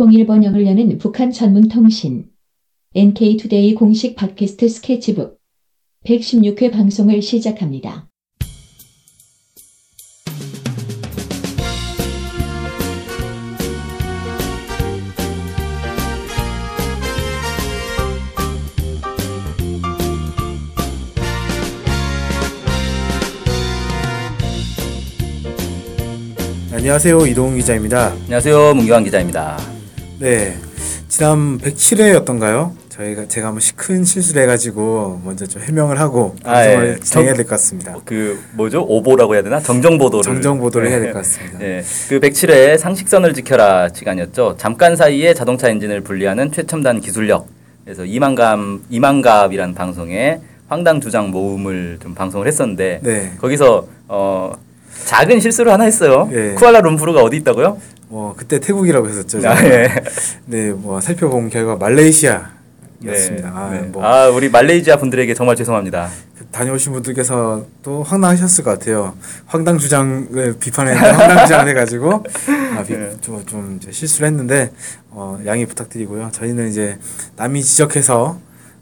통일 번영을 여는 북한 전문 통신 NK투데이 공식 팟캐스트 스케치북 116회 방송을 시작합니다. 안녕하세요 이동훈 기자입니다. 안녕하세요. 문경환 기자입니다. 네 지난 107회였던가요? 저희가 제가 한번 시- 큰 실수를 해가지고 먼저 좀 해명을 하고 아, 방송을 예. 진행해야 정- 될것 같습니다. 그 뭐죠? 오보라고 해야 되나? 정정 보도를 정정 보도를 해야 될 것 같습니다. 예. 그 107회 상식선을 지켜라 시간이었죠. 잠깐 사이에 자동차 엔진을 분리하는 최첨단 기술력. 그래서 이만갑 이만갑이라는 방송에 황당 주장 모음을 좀 방송을 했었는데 네. 거기서 어 작은 실수를 하나 했어요. 예. 쿠알라 룸푸르가 어디 있다고요? 뭐 그때 태국이라고 했었죠. 아. 예. 네, 뭐 살펴본 결과 말레이시아 였습니다. 아, 네. 뭐 아, 우리 말레이시아 분들에게 정말 죄송합니다. 그 다녀오신 분들께서 또 황당하셨을 것 같아요. 황당 주장을 비판했는데 황당 주장을 해가지고 아, 비, 네. 좀, 좀 실수를 했는데 어, 양해 부탁드리고요. 저희는 이제 남이 지적해서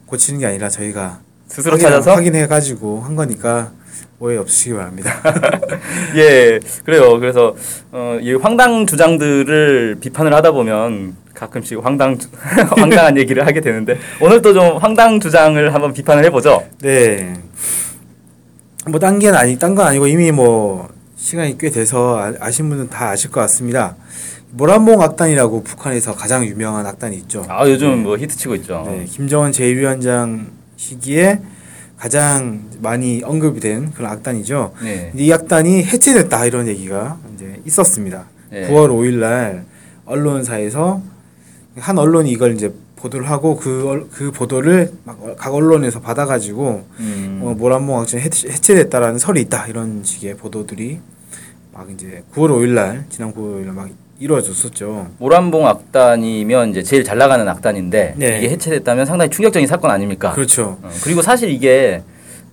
고치는 게 아니라 저희가 스스로 확인- 찾아서 확인해가지고 한 거니까 오해 없으시기 바랍니다. 예, 그래요. 그래서 어, 이 황당 주장들을 비판을 하다 보면 가끔씩 황당 주- 황당한 얘기를 하게 되는데 오늘 또 좀 황당 주장을 한번 비판을 해보죠. 네. 뭐 딴 게 아니 딴 건 아니고 이미 뭐 시간이 꽤 돼서 아, 아신 분은 다 아실 것 같습니다. 모란봉 악단이라고 북한에서 가장 유명한 악단이 있죠. 아 요즘 뭐 히트치고 있죠. 네, 김정은 제1위원장 시기에 가장 많이 언급이 된 그런 악단이죠. 네. 이 악단이 해체됐다 이런 얘기가 이제 있었습니다. 네. 9월 5일 날 언론사에서 한 언론이 이걸 이제 보도를 하고 그, 얼- 그 보도를 막 각 언론에서 받아가지고 음, 어, 모란봉 해체- 해체됐다라는 설이 있다 이런 식의 보도들이 막 이제 9월 5일 날 지난 9월 5일 날막 이루어졌었죠. 모란봉 악단이면 이제 제일 잘 나가는 악단인데 네. 이게 해체됐다면 상당히 충격적인 사건 아닙니까? 그렇죠. 어, 그리고 사실 이게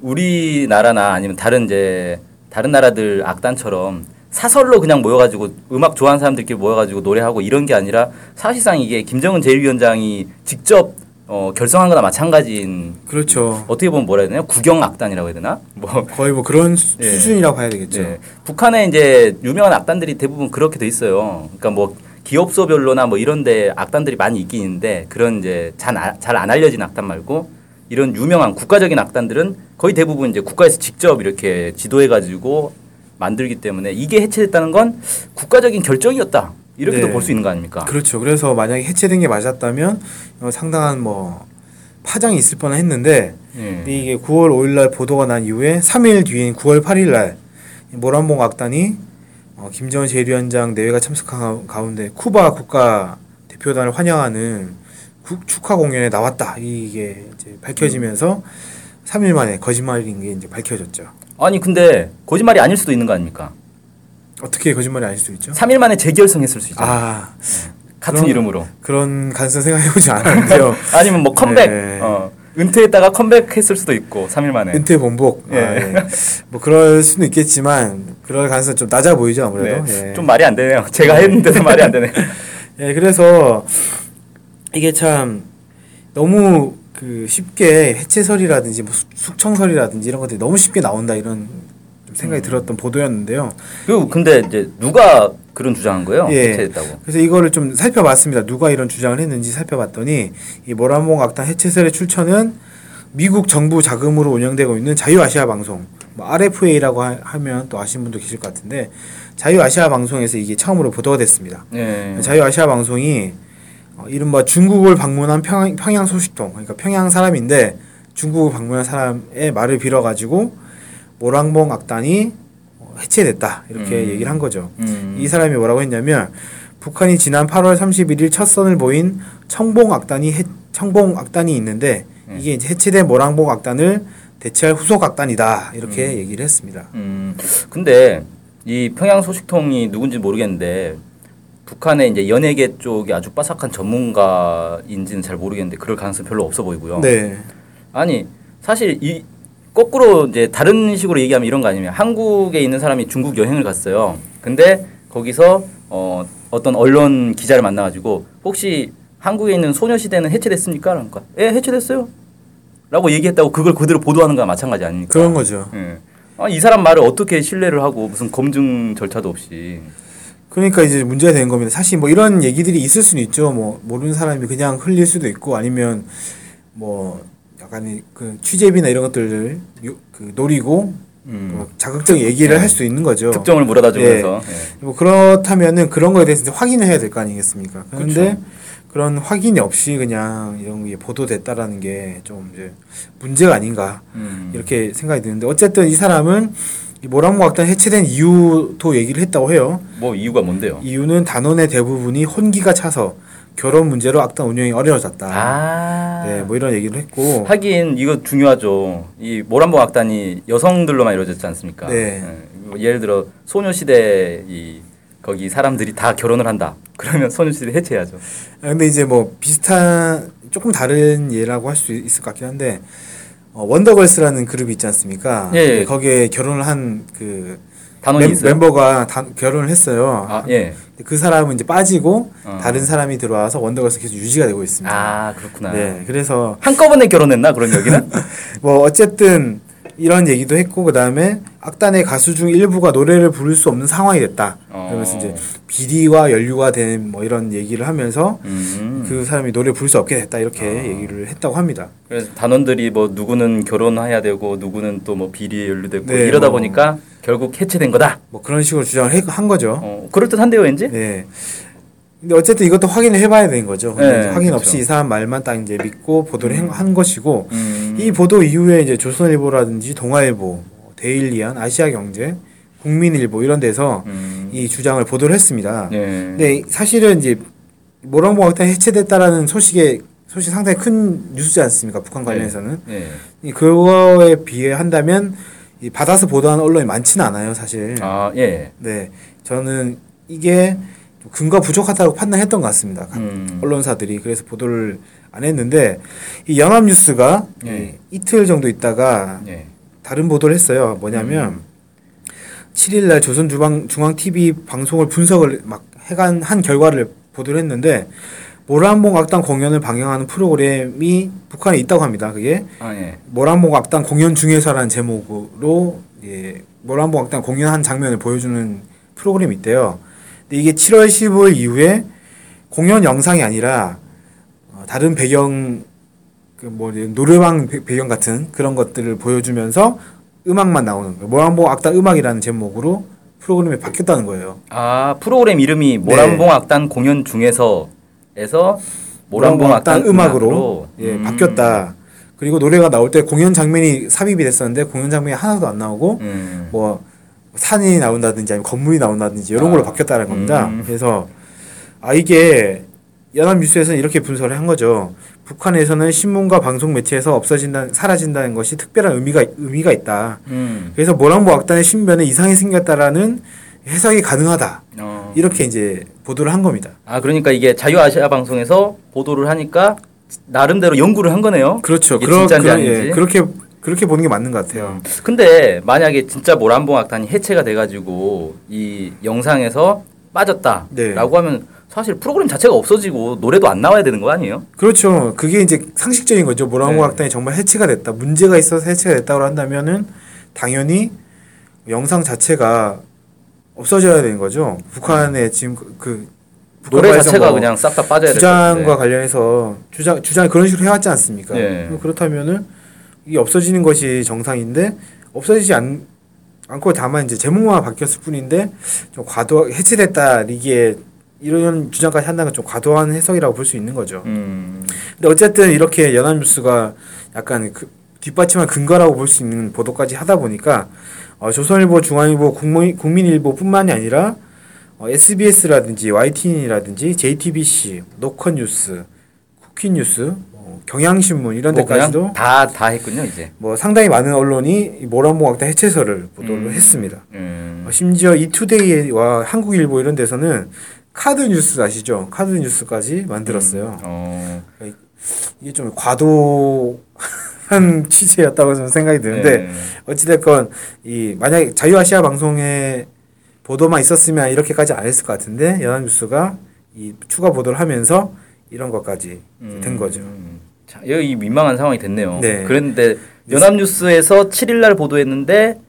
우리나라나 아니면 다른 이제 다른 나라들 악단처럼 사설로 그냥 모여가지고 음악 좋아하는 사람들끼리 모여가지고 노래하고 이런 게 아니라 사실상 이게 김정은 제1위원장이 직접 어, 결성한 거나 마찬가지인 그렇죠. 어떻게 보면 뭐라 해야 되나 구경 악단이라고 해야 되나 뭐 거의 뭐 그런 수- 예. 수준이라고 봐야 되겠죠. 네. 북한에 이제 유명한 악단들이 대부분 그렇게 돼 있어요. 그러니까 뭐 기업소별로나 뭐 이런데 악단들이 많이 있긴 있는데 그런 이제 잘 안 알려진 악단 말고 이런 유명한 국가적인 악단들은 거의 대부분 이제 국가에서 직접 이렇게 지도해가지고 만들기 때문에 이게 해체됐다는 건 국가적인 결정이었다 이렇게도 네. 볼수 있는 거 아닙니까? 그렇죠. 그래서 만약에 해체된 게 맞았다면 어, 상당한 뭐 파장이 있을 뻔 했는데 예. 근데 이게 9월 5일 날 보도가 난 이후에 3일 뒤인 9월 8일 날 모란봉 악단이 어, 김정은 제1위원장 내외가 참석한 가- 가운데 쿠바 국가 대표단을 환영하는 국- 축하 공연에 나왔다 이게 이제 밝혀지면서 3일 만에 거짓말인 게 이제 밝혀졌죠. 아니 근데 거짓말이 아닐 수도 있는 거 아닙니까? 어떻게 거짓말이 아닐 수 있죠? 3일 만에 재결성했을 수 있잖아요. 아 같은 그럼- 이름으로. 그런 가능성 생각해보지 않았는데요. 아니면 뭐 컴백. 네. 어, 은퇴했다가 컴백했을 수도 있고 3일 만에. 은퇴 본복. 아, 예. 예. 뭐 그럴 수는 있겠지만 그럴 가능성 좀 낮아 보이죠 아무래도. 네. 예. 좀 말이 안 되네요. 제가 했는데도 말이 안 되네. 예, 그래서 이게 참 너무 그 쉽게 해체설이라든지 뭐 숙- 숙청설이라든지 이런 것들이 너무 쉽게 나온다 이런 좀 생각이 들었던 보도였는데요. 그리고 근데 이제 누가 그런 주장한 거예요? 예. 그래서 이거를 좀 살펴봤습니다. 누가 이런 주장을 했는지 살펴봤더니 이 모란봉 악단 해체설의 출처는 미국 정부 자금으로 운영되고 있는 자유아시아 방송, 뭐 RFA라고 하, 하면 또 아시는 분도 계실 것 같은데 자유아시아 방송에서 이게 처음으로 보도가 됐습니다. 예. 자유아시아 방송이 어, 이른바 중국을 방문한 평양, 평양 소식통, 그러니까 평양 사람인데 중국을 방문한 사람의 말을 빌어가지고 모란봉 악단이 어, 해체됐다 이렇게 음. 얘기를 한 거죠. 음. 이 사람이 뭐라고 했냐면 북한이 지난 8월 31일 첫 선을 보인 청봉 악단이 해, 청봉 악단이 있는데 음. 이게 이제 해체된 모란봉 악단을 대체할 후속 악단이다 이렇게 얘기를 했습니다. 음. 근데 이 평양 소식통이 누군지 모르겠는데 북한의 이제 연예계 쪽이 아주 빠삭한 전문가인지는 잘 모르겠는데 그럴 가능성 별로 없어 보이고요. 네, 아니 사실 이 거꾸로 이제 다른 식으로 얘기하면 이런 거 아니면 한국에 있는 사람이 중국 여행을 갔어요. 근데 거기서 어 어떤 언론 기자를 만나가지고 혹시 한국에 있는 소녀시대는 해체됐습니까? 그러니까 예 해체됐어요. 라고 얘기했다고 그걸 그대로 보도하는 거랑 마찬가지 아닙니까? 그런 거죠. 예. 아, 이 사람 말을 어떻게 신뢰를 하고 무슨 검증 절차도 없이. 그러니까 이제 문제가 되는 겁니다. 사실 뭐 이런 얘기들이 있을 수는 있죠. 뭐 모르는 사람이 그냥 흘릴 수도 있고 아니면 뭐 약간 그 취재비나 이런 것들을 요- 그 노리고 음. 뭐 자극적 얘기를 네. 할수 있는 거죠. 특정을 물어다 주면서. 예. 뭐 그렇다면은 그런 거에 대해서 확인을 해야 될 거 아니겠습니까? 그런데 그쵸. 그런 확인이 없이 그냥 이런 게 보도됐다라는 게 좀 이제 문제가 아닌가 음. 이렇게 생각이 드는데 어쨌든 이 사람은 이 모란모악단 해체된 이유도 얘기를 했다고 해요. 뭐 이유가 뭔데요? 이유는 단원의 대부분이 혼기가 차서 결혼 문제로 악단 운영이 어려워졌다. 아. 네, 뭐 이런 얘기를 했고. 하긴 이거 중요하죠. 이 모란봉 악단이 여성들로만 이루어졌지 않습니까? 네. 예. 예를 들어 소녀시대 이 거기 사람들이 다 결혼을 한다. 그러면 소녀시대 해체해야죠. 아, 근데 이제 뭐 비슷한 조금 다른 예라고 할 수 있을 것 같긴 한데 어, 원더걸스라는 그룹이 있지 않습니까? 예, 예. 네, 거기에 결혼을 한그 단원이 있어요. 멤버가 다, 결혼을 했어요. 아 예. 그 사람은 이제 빠지고 어. 다른 사람이 들어와서 원더걸스 계속 유지가 되고 있습니다. 아 그렇구나. 네, 그래서 한꺼번에 결혼했나 그럼 여기는? 뭐 어쨌든 이런 얘기도 했고 그 다음에 악단의 가수 중 일부가 노래를 부를 수 없는 상황이 됐다. 어. 그러면서 이제 비리와 연루가 된 뭐 이런 얘기를 하면서 음. 그 사람이 노래 부를 수 없게 됐다 이렇게 얘기를 했다고 합니다. 그래서 단원들이 뭐 누구는 결혼해야 되고 누구는 또 뭐 비리에 연루되고 네, 이러다 뭐. 보니까 결국 해체된 거다. 뭐 그런 식으로 주장을 해- 한 거죠. 어, 그럴 듯한데요, 왠지? 네. 근데 어쨌든 이것도 확인을 해봐야 되는 거죠. 네, 확인 그쵸. 없이 이 사람 말만 딱 이제 믿고 보도를 한- 한 것이고 음. 이 보도 이후에 이제 조선일보라든지 동아일보, 데일리안, 아시아경제, 국민일보 이런 데서 음. 이 주장을 보도를 했습니다. 네. 근데 사실은 이제 모란봉악단이 해체됐다라는 소식에 소식 상당히 큰 뉴스지 않습니까? 북한 관련해서는 네. 이 그거에 비한다면 이 받아서 보도하는 언론이 많지는 않아요, 사실. 아 예. 네, 저는 이게 좀 근거 부족하다고 판단했던 것 같습니다. 각 음. 언론사들이 그래서 보도를 안 했는데 이 연합뉴스가 네. 이 이틀 정도 있다가 예. 다른 보도를 했어요. 뭐냐면 음. 7일 날 조선 중앙 중앙 TV 방송을 분석을 막 해간 한 결과를 보도를 했는데 모란봉 악단 공연을 방영하는 프로그램이 북한에 있다고 합니다. 그게 아 예. 모란봉 악단 공연 중에서라는 제목으로 예, 모란봉 악단 공연한 장면을 보여주는 프로그램이 있대요. 근데 이게 7월 15일 이후에 공연 영상이 아니라 어, 다른 배경 그뭐 노래방 배- 배경 같은 그런 것들을 보여주면서 음악만 나오는 거예요. 모란봉 악단 음악이라는 제목으로 프로그램이 바뀌었다는 거예요. 아 프로그램 이름이 네. 모란봉 악단 공연 중에서에서 모란봉 악단 음악으로, 예, 음. 바뀌었다. 그리고 노래가 나올 때 공연 장면이 삽입이 됐었는데 공연 장면이 하나도 안 나오고 음. 뭐 산이 나온다든지 아니면 건물이 나온다든지 이런 아. 걸로 바뀌었다는 겁니다. 음. 그래서 아 이게 연합뉴스에서는 이렇게 분석을 한 거죠. 북한에서는 신문과 방송 매체에서 없어진다 사라진다는 것이 특별한 의미가 의미가 있다. 음. 그래서 모란보 악단의 신변에 이상이 생겼다라는 해석이 가능하다. 어. 이렇게 이제 보도를 한 겁니다. 아 그러니까 이게 자유아시아 방송에서 보도를 하니까 나름대로 연구를 한 거네요. 그렇죠. 그러, 아닌지. 예, 그렇게 그렇게 보는 게 맞는 것 같아요. 근데 만약에 진짜 모란봉 악단이 해체가 돼가지고 이 영상에서 빠졌다라고 네. 하면 사실 프로그램 자체가 없어지고 노래도 안 나와야 되는 거 아니에요? 그렇죠. 그게 이제 상식적인 거죠. 모란보 네. 악단이 정말 해체가 됐다. 문제가 있어서 해체가 됐다고 한다면은 당연히 영상 자체가 없어져야 되는 거죠. 북한의 지금 그, 그 노래 자체가 뭐 그냥 싹 다 빠져야 될 주장과 텐데. 관련해서 주장 주장 그런 식으로 해왔지 않습니까? 네. 그렇다면은 이게 없어지는 것이 정상인데 없어지지 않, 않고 다만 이제 제목만 바뀌었을 뿐인데 좀 과도 해체됐다 이게 이런 주장까지 한다는 건 좀 과도한 해석이라고 볼 수 있는 거죠. 음. 근데 어쨌든 이렇게 연합뉴스가 약간 그 뒷받침한 근거라고 볼 수 있는 보도까지 하다 보니까 어, 조선일보, 중앙일보, 국민, 국민일보뿐만이 아니라 어, SBS라든지 YTN이라든지 JTBC, 노컷뉴스, 쿠키뉴스, 어, 경향신문 이런 뭐 데까지도 다다 했군요 이제. 뭐 상당히 많은 언론이 이 모란봉악단 해체설을 보도를 음. 했습니다. 음. 어, 심지어 이투데이와 한국일보 이런 데서는 카드 뉴스 아시죠? 카드 뉴스까지 만들었어요. 어. 이게 좀 과도한 취재였다고 저는 생각이 드는데 네. 어찌됐건 이 만약에 자유아시아 방송에 보도만 있었으면 이렇게까지 안 했을 것 같은데 연합뉴스가 이 추가 보도를 하면서 이런 것까지 된 거죠. 음. 자, 여기 민망한 상황이 됐네요. 네. 그런데 연합뉴스에서 7일 날 보도했는데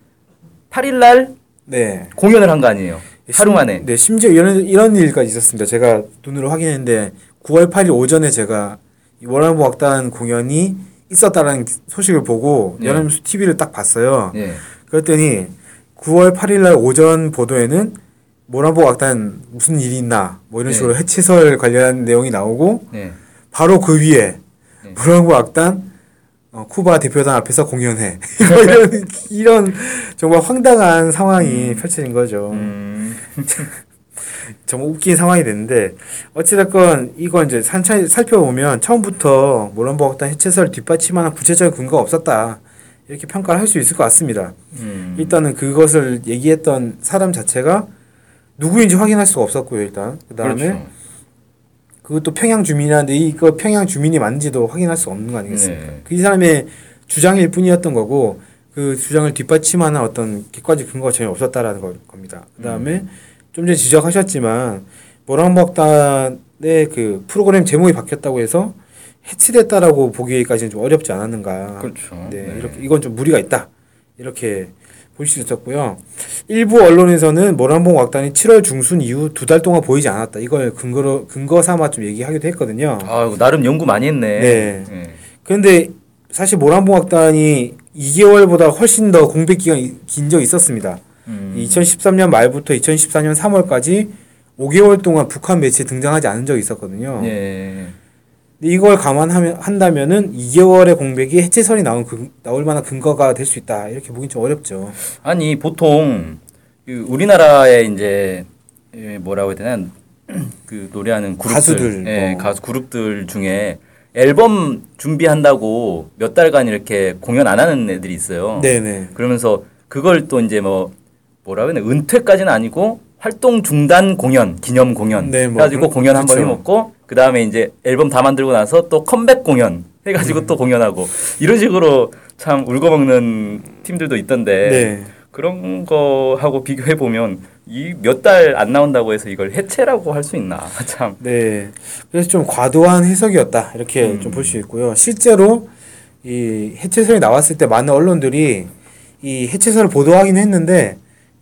8일 날 네. 공연을 한 거 아니에요. 하루 심- 만에. 네, 심지어 이런 이런 일까지 있었습니다. 제가 눈으로 확인했는데 9월 8일 오전에 제가 이 월남보 악단 공연이 있었다라는 소식을 보고 네. 연합뉴스 TV를 딱 봤어요. 예. 그랬더니 9월 8일 날 오전 보도에는 모란보 악단 무슨 일이 있나 뭐 이런 네. 식으로 해체설 관련한 내용이 나오고 예. 바로 그 위에 네. 모란보 악단 어, 쿠바 대표단 앞에서 공연해 뭐 이런 이런 정말 황당한 상황이 펼쳐진 거죠. 음. 정말 웃긴 상황이 됐는데 어찌됐건 이건 이제 산천히 살펴보면 처음부터 모란보 악단 해체설 뒷받침하는 구체적인 근거가 없었다 이렇게 평가를 할 수 있을 것 같습니다. 음. 일단은 그것을 얘기했던 사람 자체가 누구인지 확인할 수가 없었고요 일단 그 다음에 그렇죠. 그것도 평양 주민이라는데 이거 평양 주민이 맞는지도 확인할 수 없는 거 아니겠습니까 네. 그이 사람의 주장일 뿐이었던 거고 그 주장을 뒷받침하는 어떤 객관적 근거가 전혀 없었다라는 거- 겁니다 그 다음에 음. 좀 전에 지적하셨지만 모란박단의 그 프로그램 제목이 바뀌었다고 해서 해치됐다라고 보기까지는 좀 어렵지 않았는가 그렇죠. 네, 네. 이렇게 이건 좀 무리가 있다. 이렇게 볼수 있었고요. 일부 언론에서는 모란봉 악단이 7월 중순 이후 두 달 동안 보이지 않았다. 이걸 근거로 근거 삼아 좀 얘기하기도 했거든요. 아, 나름 연구 많이 했네. 네. 예. 그런데 사실 모란봉 악단이 2개월보다 훨씬 더 공백 기간이 긴 적이 있었습니다. 음. 2013년 말부터 2014년 3월까지 5개월 동안 북한 매체에 등장하지 않은 적이 있었거든요. 예. 이걸 감안하면 한다면은 2개월의 공백이 해체설이 나온 근- 나올 만한 근거가 될 수 있다. 이렇게 보긴 좀 어렵죠. 아니 보통 그 우리나라에 이제 예, 뭐라고 해야 되나 그 노래하는 그룹들, 가수들, 예, 뭐. 가수 그룹들 중에 앨범 준비한다고 몇 달간 이렇게 공연 안 하는 애들이 있어요. 네네. 그러면서 그걸 또 이제 뭐 뭐라고 해야 되나 은퇴까지는 아니고 활동 중단 공연, 기념 공연 네, 뭐 해가지고 그런- 공연 한번 그쵸. 해먹고 그 다음에 이제 앨범 다 만들고 나서 또 컴백 공연 해가지고 음. 또 공연하고 이런 식으로 참 울고 먹는 팀들도 있던데 네. 그런 거하고 비교해 보면 이 몇 달 안 나온다고 해서 이걸 해체라고 할 수 있나 참. 네. 그래서 좀 과도한 해석이었다. 이렇게 음. 좀볼 수 있고요. 실제로 이 해체설이 나왔을 때 많은 언론들이 이 해체설을 보도하긴 했는데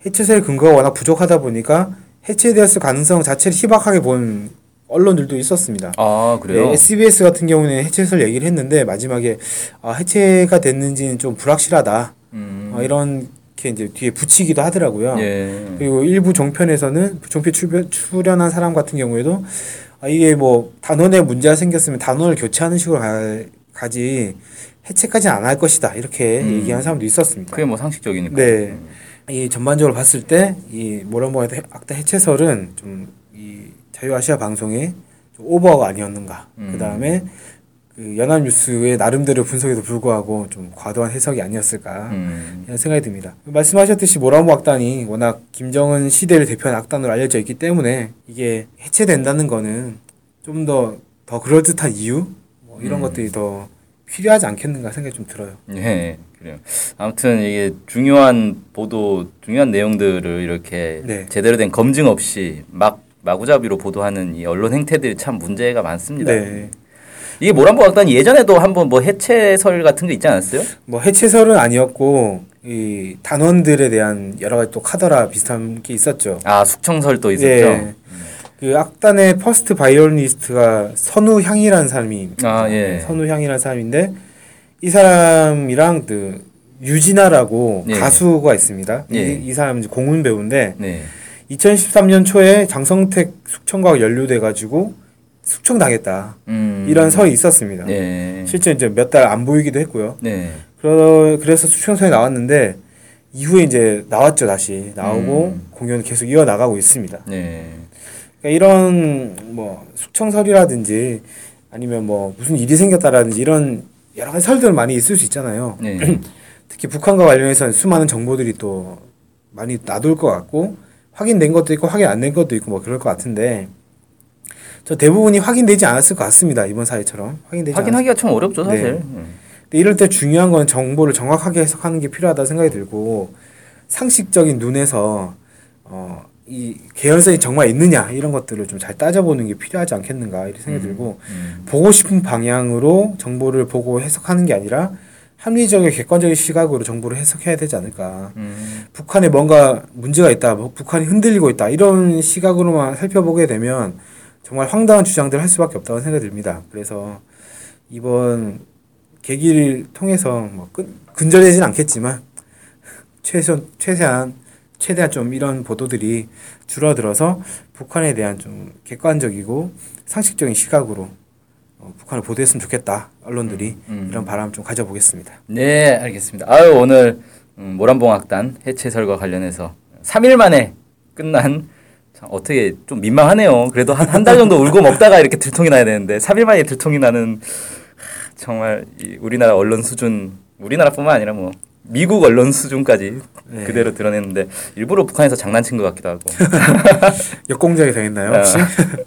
해체설 근거가 워낙 부족하다 보니까 해체되었을 가능성 자체를 희박하게 본 언론들도 있었습니다. 아 그래요? 네, SBS 같은 경우는 해체설 얘기를 했는데 마지막에 아, 해체가 됐는지는 좀 불확실하다. 음. 어, 이렇게 이제 뒤에 붙이기도 하더라고요. 예. 그리고 일부 종편에서는 종편 출연, 출연한 사람 같은 경우에도 아, 이게 뭐 단원에 문제가 생겼으면 단원을 교체하는 식으로 가, 가지 해체까지는 안 할 것이다 이렇게 음. 얘기하는 사람도 있었습니다. 그게 뭐 상식적이니까. 네. 이 전반적으로 봤을 때 이 모란봉의 악다 해체설은 좀이 자유아시아 방송의 좀 오버가 아니었는가. 음. 그 다음에 그 연합뉴스의 나름대로 분석에도 불구하고 좀 과도한 해석이 아니었을까. 음. 이런 생각이 듭니다. 말씀하셨듯이 모란보 악단이 워낙 김정은 시대를 대표하는 악단으로 알려져 있기 때문에 이게 해체된다는 거는 좀더더 그럴듯한 이유 뭐 이런 음. 것들이 더 필요하지 않겠는가 생각이 좀 들어요. 예, 그래요. 아무튼 이게 중요한 보도, 중요한 내용들을 이렇게 네. 제대로 된 검증 없이 막 마구잡이로 보도하는 이 언론 행태들이 참 문제가 많습니다. 네. 이게 모란봉 악단이 예전에도 한번 뭐 해체설 같은 게 있지 않았어요? 뭐 해체설은 아니었고 이 단원들에 대한 여러 가지 또 카더라 비슷한 게 있었죠. 아 숙청설도 있었죠. 예. 그 악단의 first 바이올리니스트가 선우향이라는 사람이 아, 예. 선우향이라는 사람인데 이 사람이랑 그 유진아라고 예. 가수가 있습니다. 예. 이, 이 사람은 공훈 배우인데 네. 2013년 초에 장성택 숙청과 연루돼 가지고 숙청 당했다. 음. 이런 설이 있었습니다. 네. 실제 이제 몇 달 안 보이기도 했고요. 네. 그러, 그래서 수청소에 나왔는데 이후에 이제 나왔죠 다시 나오고 음. 공연 계속 이어 나가고 있습니다. 네. 그러니까 이런 뭐 숙청설이라든지 아니면 뭐 무슨 일이 생겼다라든지 이런 여러 가지 설들 많이 있을 수 있잖아요. 네. 특히 북한과 관련해서는 수많은 정보들이 또 많이 놔둘 것 같고 확인된 것도 있고 확인 안 된 것도 있고 뭐 그럴 것 같은데 저 대부분이 확인되지 않았을 것 같습니다 이번 사회처럼 확인되지 않았 확인하기가 참 어렵죠 사실. 네. 음. 근데 이럴 때 중요한 건 정보를 정확하게 해석하는 게 필요하다 생각이 들고 상식적인 눈에서 어, 이 개연성이 정말 있느냐 이런 것들을 좀 잘 따져보는 게 필요하지 않겠는가 이런 생각이 들고 음. 보고 싶은 방향으로 정보를 보고 해석하는 게 아니라 합리적인 객관적인 시각으로 정보를 해석해야 되지 않을까. 음. 북한에 뭔가 문제가 있다, 뭐 북한이 흔들리고 있다 이런 시각으로만 살펴보게 되면 정말 황당한 주장들을 할 수밖에 없다고 생각이 듭니다. 그래서 이번 계기를 통해서 뭐 끈- 근절되진 않겠지만 최소 최대한 최대한 좀 이런 보도들이 줄어들어서 북한에 대한 좀 객관적이고 상식적인 시각으로 어, 북한을 보도했으면 좋겠다 언론들이 음. 이런 바람 좀 가져보겠습니다. 네, 알겠습니다. 아유, 오늘 음, 모란봉악단 해체설과 관련해서 3일 만에 끝난 참 어떻게 좀 민망하네요. 그래도 한 한 달 정도 울고 먹다가 이렇게 들통이 나야 되는데 3일 만에 들통이 나는 하, 정말 이 우리나라 언론 수준 우리나라뿐만 아니라 뭐 미국 언론 수준까지 네. 그대로 드러냈는데 일부러 북한에서 장난친 것 같기도 하고. 역공작이 당했나요 혹시?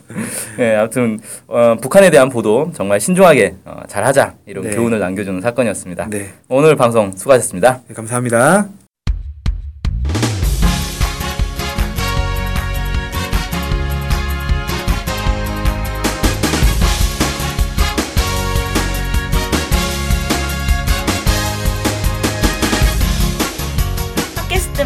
네, 아무튼 어, 북한에 대한 보도 정말 신중하게 어, 잘하자 이런 네. 교훈을 남겨주는 사건이었습니다. 네, 오늘 방송 수고하셨습니다. 네 감사합니다.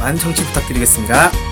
많은 청취 부탁드리겠습니다.